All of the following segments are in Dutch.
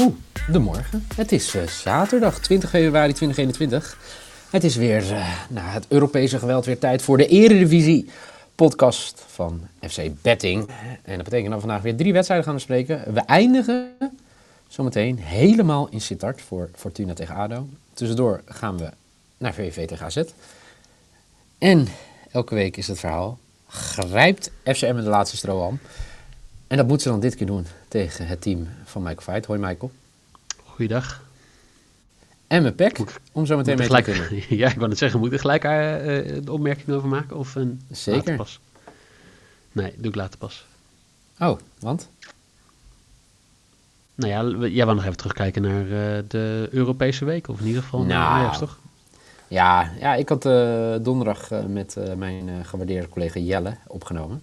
Goedemorgen. Het is uh, zaterdag 20 februari 2021. Het is weer uh, nou, het Europese geweld weer tijd voor de Eredivisie podcast van FC Betting. En dat betekent dat we vandaag weer drie wedstrijden gaan bespreken. We eindigen zometeen helemaal in Sittard voor Fortuna tegen ADO. Tussendoor gaan we naar VVV tegen AZ. En elke week is het verhaal, grijpt FCM in de laatste strohalm. En dat moet ze dan dit keer doen tegen het team van Michael Veit. Hoi Michael. Goeiedag. En mijn pek, om zo meteen mee gelijk, te kunnen. Ja, ik wou net zeggen, moet ik er gelijk uh, de opmerking over maken? Of een Zeker. pas? Nee, doe ik later pas. Oh, want? Nou ja, jij wou nog even terugkijken naar uh, de Europese week, of in ieder geval nou, naar Ajax, toch? Ja, ja ik had uh, donderdag met mijn gewaardeerde collega Jelle opgenomen.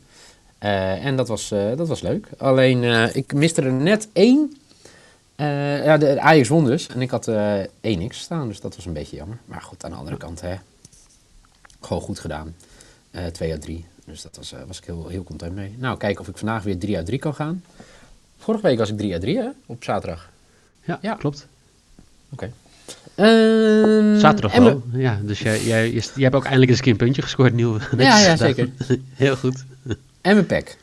En dat was, dat was leuk. Alleen, ik miste er net één uh, ja, de, Ajax won dus. En ik had uh, 1x staan, dus dat was een beetje jammer. Maar goed, aan de andere kant, hè, gewoon goed gedaan. Uh, 2 uit 3. Dus dat was, was ik heel, heel content mee. Nou, kijken of ik vandaag weer 3 uit 3 kan gaan. Vorige week was ik 3 uit 3, hè? Op zaterdag. Ja, ja. klopt. Oké. Okay. Um, zaterdag wel. Ja, dus jij, jij, jij, hebt ook eindelijk eens een keer een puntje gescoord, nieuw. Ja, ja, zeker. heel goed. En mijn pack.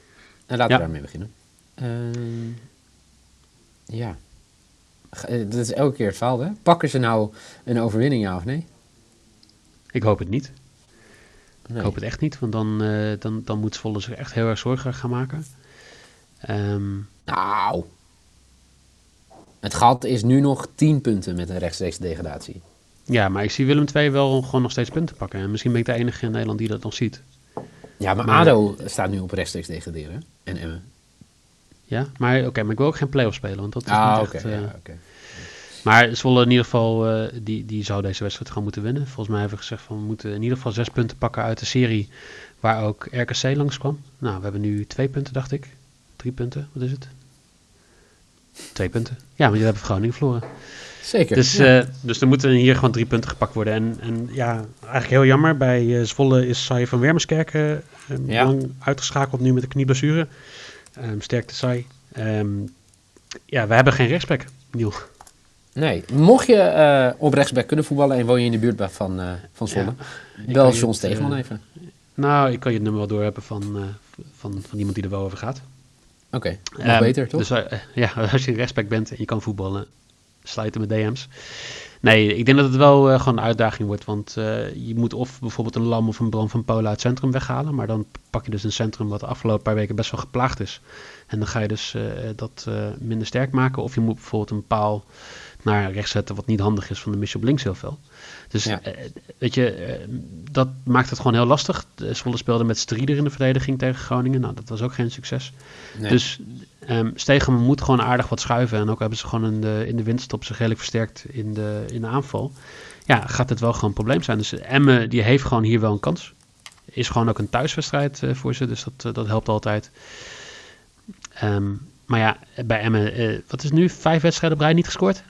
En laten ja. we daarmee beginnen. Uh, ja. Dat is elke keer het verhaal, hè? Pakken ze nou een overwinning, ja of nee? Ik hoop het niet. Nee. Ik hoop het echt niet, want dan, uh, dan, dan moet Zwolle zich echt heel erg zorgen gaan maken. Um, nou, het gat is nu nog 10 punten met een rechtstreeks degradatie. Ja, maar ik zie Willem II wel gewoon nog steeds punten pakken. En misschien ben ik de enige in Nederland die dat nog ziet. Ja, maar, maar ADO staat nu op rechtstreeks degraderen. En Emmen. Ja, maar oké, okay, maar ik wil ook geen play-off spelen, want dat is ah, niet okay, echt... Uh, ja, okay. Maar Zwolle in ieder geval, uh, die, die zou deze wedstrijd gewoon moeten winnen. Volgens mij hebben we gezegd van we moeten in ieder geval zes punten pakken uit de serie waar ook RKC langskwam. Nou, we hebben nu twee punten, dacht ik. Drie punten, wat is het? Twee punten. Ja, want jullie hebben Groningen verloren. Zeker. Dus, ja. uh, dus er moeten hier gewoon drie punten gepakt worden. En, en ja, eigenlijk heel jammer. Bij uh, Zwolle is Sai van Wermerskerken ja. lang uitgeschakeld nu met de knieblessure. Um, sterkte Sai. Um, ja, we hebben geen rechtsback, Niel. Nee, mocht je op rechtsback kunnen voetballen en woon je in de buurt van, van Zwolle, ja, bel John Stegeman uh, even. Nou, ik kan je het nummer wel doorhebben van, van, van iemand die er wel over gaat. Oké, okay, nog um, beter toch? Dus ja, als je rechtsback bent en je kan voetballen, sluiten met DM's. Nee, ik denk dat het wel uh, gewoon een uitdaging wordt. Want uh, je moet of bijvoorbeeld een Lam of een Bram van Polen uit het centrum weghalen. Maar dan pak je dus een centrum wat de afgelopen paar weken best wel geplaagd is. En dan ga je dus uh, dat minder sterk maken. Of je moet bijvoorbeeld een paal naar rechts zetten wat niet handig is van de missie op links heel veel. Dus ja. weet je, dat maakt het gewoon heel lastig. Zwolle speelde met Strieder in de verdediging tegen Groningen. Nou, dat was ook geen succes. Nee. Dus um, Stegeman moet gewoon aardig wat schuiven. En ook hebben ze gewoon in de, in de winststop zich redelijk versterkt in de, in de aanval. Ja, gaat het wel gewoon een probleem zijn. Dus Emme die heeft gewoon hier wel een kans. Is gewoon ook een thuiswedstrijd uh, voor ze, dus dat, uh, dat helpt altijd. Um, maar ja, bij Emme, uh, wat is nu? Vijf wedstrijden op rij niet gescoord?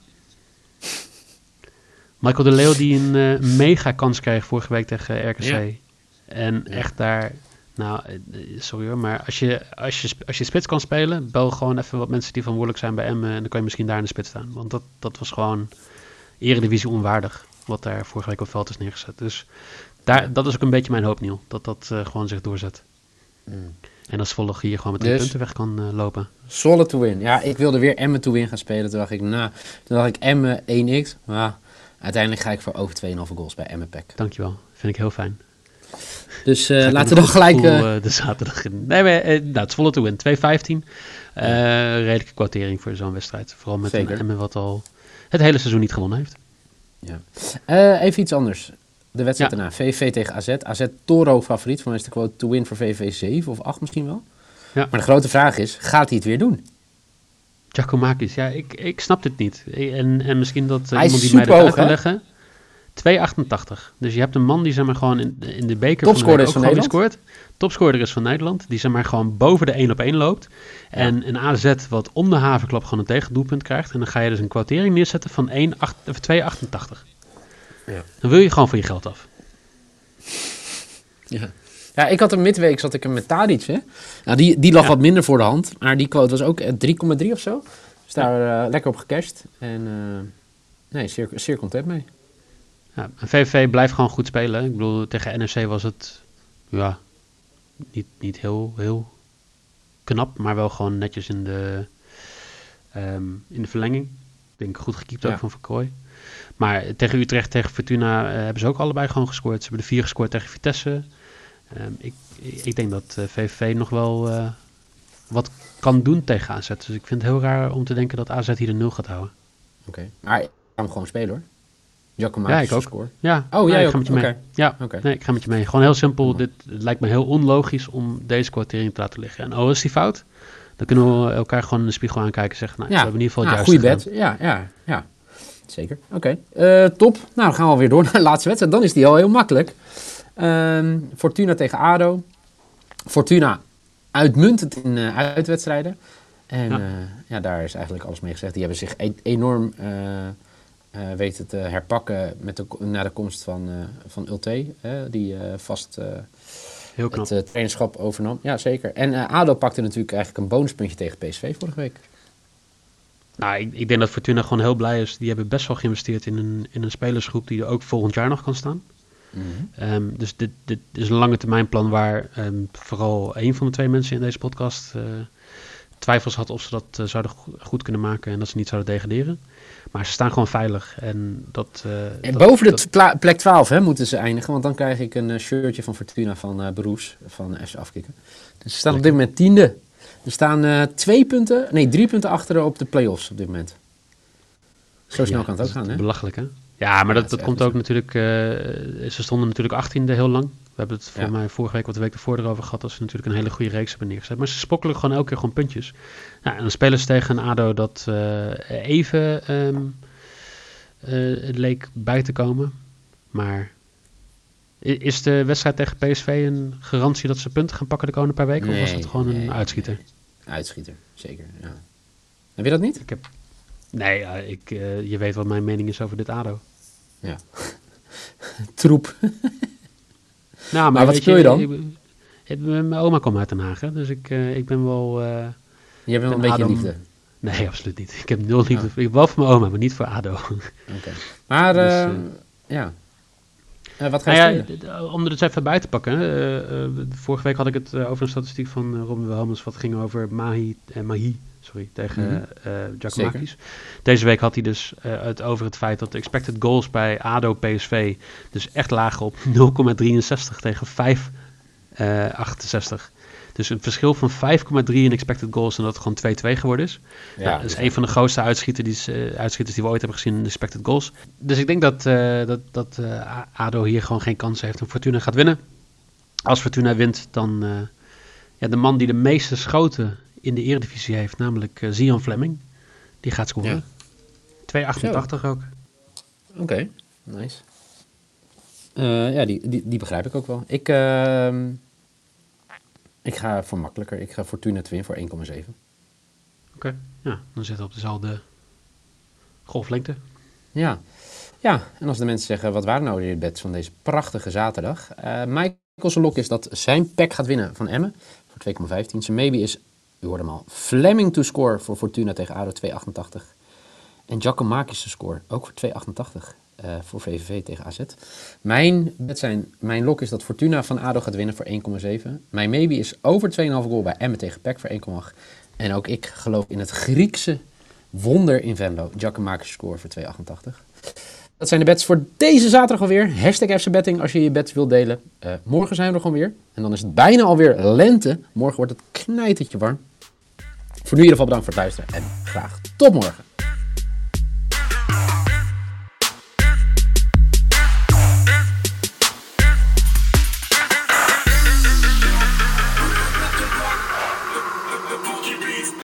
Michael de Leeuw die een uh, mega kans kreeg vorige week tegen RKC. Ja. En ja. echt daar, nou, sorry hoor, maar als je, als, je, als je spits kan spelen, bel gewoon even wat mensen die verantwoordelijk zijn bij Emmen en dan kan je misschien daar in de spits staan. Want dat, dat was gewoon eredivisie onwaardig, wat daar vorige week op veld is neergezet. Dus daar, dat is ook een beetje mijn hoop, Niel, dat dat uh, gewoon zich doorzet. Mm. En als Zwolle hier gewoon met drie dus, punten weg kan uh, lopen. Zwolle to win. Ja, ik wilde weer Emmen to win gaan spelen. Toen dacht ik, nou, toen dacht ik Emmen 1x. Maar uiteindelijk ga ik voor over 2,5 goals bij Emmen Pack. Dankjewel, vind ik heel fijn. Dus uh, laten we dan gelijk... Gevoel, uh, de zaterdag in. Nee, maar, uh, nou, het Zwolle to win. 2,15. Ja. redelijke kwartering voor zo'n wedstrijd. Vooral met een Emmen wat al het hele seizoen niet gewonnen heeft. Ja. even iets anders. de wedstrijd Ja. daarna. VVV tegen AZ. AZ Toro favoriet. Voor mij is de quote to win voor VVV 7 of 8 misschien wel. Ja. Maar de grote vraag is, gaat hij het weer doen? Giacomakis, ja, ik, ik snap dit niet. En, en misschien dat eh, Hij is iemand die mij dat uit kan leggen. 2,88. Dus je hebt een man die zeg maar gewoon in, in de beker Topscorer van, is de van scoort. Topscorer is van Nederland. Die zeg maar gewoon boven de 1 op 1 loopt. En een AZ wat om de havenklap gewoon een tegendoelpunt krijgt. En dan ga je dus een kwartering neerzetten van 1, acht- of 2,88. Ja. Dan wil je gewoon van je geld af. Ja. Ja, ik had een midweek, zat ik hem met Tadic, hè. Nou, die, die lag Ja. wat minder voor de hand. Maar die quote was ook eh, 3,3 of zo. Dus daar eh, lekker op gecashed. En eh, nee, zeer, zeer content mee. Ja, en VVV blijft gewoon goed spelen. Ik bedoel, tegen NEC was het ja, niet, niet heel, heel knap, maar wel gewoon netjes in de, ehm, in de verlenging. Ik denk goed gekiept ook van Verkooy. Maar tegen Utrecht, tegen Fortuna eh, hebben ze ook allebei gewoon gescoord. Ze hebben de vier gescoord tegen Vitesse. Ehm, ik, ik denk dat eh, VVV nog wel eh, wat kan doen tegen AZ. Dus ik vind het heel raar om te denken dat AZ hier de nul gaat houden. Oké. Maar ik ga hem gewoon spelen, hoor. Giacomo Ja, ik ook. score. Ja, Oh, nee, jij ik ga met je mee. Oké. Ja, Oké. nee, ik ga met je mee. Gewoon heel simpel. Dit het lijkt me heel onlogisch om deze kwartering te laten liggen. En oh, is die fout? Dan kunnen we elkaar gewoon in de spiegel aankijken en zeggen, nou, we Ja, hebben in ieder geval het ja juiste goede bed. Ja, ja, ja. Zeker. Oké. Eh, top. Nou, dan gaan we alweer door naar de laatste wedstrijd. Dan is die al heel makkelijk. Ehm, Fortuna tegen ADO. Fortuna uitmuntend in eh, uitwedstrijden. En Ja. ja. ja, daar is eigenlijk alles mee gezegd. Die hebben zich e- enorm eh, eh, weten te herpakken met de, na de komst van, eh, van Ulte. die eh, vast eh, Heel knap. het eh, trainerschap overnam. Ja, zeker. En eh, ADO pakte natuurlijk eigenlijk een bonuspuntje tegen PSV vorige week. Nou, ik, ik denk dat Fortuna gewoon heel blij is. Die hebben best wel geïnvesteerd in een, in een spelersgroep die er ook volgend jaar nog kan staan. Ehm, dus dit, dit is een lange termijn plan waar ehm, vooral een van de twee mensen in deze podcast eh, twijfels had of ze dat eh, zouden go- goed kunnen maken en dat ze niet zouden degraderen. Maar ze staan gewoon veilig en dat... eh, En dat- boven de dat- plek 12 hè, moeten ze eindigen, want dan krijg ik een shirtje van Fortuna van Beroes, van FC Afkikken. Dus ze staan op dit moment tiende. Er staan twee punten, nee drie punten achter op de play-offs op dit moment. Zo snel Ja, kan het ook gaan, hè? Belachelijk, hè? Ja, maar dat, dat komt ook natuurlijk... eh, ze stonden natuurlijk 18e heel lang. We hebben het voor Ja. mij vorige week of de week ervoor erover gehad... dat ze natuurlijk een hele goede reeks hebben neergezet. Maar ze spokkelen gewoon elke keer gewoon puntjes. Nou, en dan spelen ze tegen een ADO dat eh, even het leek bij te komen. Maar is de wedstrijd tegen PSV een garantie dat ze punten gaan pakken de komende paar weken? of was het gewoon nee, een uitschieter? Uitschieter, zeker. Ja. Heb je dat niet? Ik heb... Nee, ik, eh, je weet wat mijn mening is over dit ADO. Ja. Troep. Nou, Maar wat speel je dan? ik- ik- mijn oma komt uit Den Haag, hè, dus ik, eh, ik ben wel... eh, Je hebt wel een beetje liefde. nee, absoluut niet. Ik heb nul liefde. Ik wel voor mijn oma, maar niet voor ADO. Oké. Maar, Dus, ja. Wat ga je Nou ja, om er dus even bij te pakken. vorige week had ik het over een statistiek van Robin Wilhelmus... wat ging over Mahi, eh, Mahi sorry, tegen eh Giacomakis. Deze week had hij dus eh, het over het feit dat de expected goals bij ADO PSV... dus echt lagen op 0,63 tegen 5,68. Dus een verschil van 5,3 in expected goals... en dat het gewoon 2-2 geworden is. Ja, dat is een van de grootste uitschieters die, eh, uitschieters die we ooit hebben gezien in de expected goals. Dus ik denk dat, eh, dat, dat eh, ADO hier gewoon geen kans heeft en Fortuna gaat winnen. Als Fortuna wint, dan uh, ja, de man die de meeste schoten in de eredivisie heeft, namelijk uh, Zian Fleming, die gaat scoren. Ja. 2,88 ook. Oké, okay. nice. Uh, ja, die, die, die, begrijp ik ook wel. Ik, uh, ik ga voor makkelijker. Ik ga Fortuna winnen voor 1,7. Oké, okay. ja, dan zitten we op dezelfde golflengte. Ja. ja, en als de mensen zeggen, wat waren nou de bets van deze prachtige zaterdag? Uh, Michael lok is dat zijn pack gaat winnen van Emmen voor 2,15. Zijn maybe is, u hoorde hem al, Fleming to score voor Fortuna tegen ADO 2,88. En Giacomakis te score, ook voor 2,88 uh, voor VVV tegen AZ. Mijn, bet zijn, mijn lok is dat Fortuna van ADO gaat winnen voor 1,7. Mijn maybe is over 2,5 goal bij Emmen tegen PEC voor 1,8. En ook ik geloof in het Griekse wonder in Venlo. Giacomakis score voor 2,88. Dat zijn de bets voor deze zaterdag alweer. Hashtag FC Betting als je je bets wilt delen. Uh, morgen zijn we er gewoon weer. En dan is het bijna alweer lente. Morgen wordt het knijtertje warm. Voor nu in ieder geval bedankt voor het luisteren en graag tot morgen.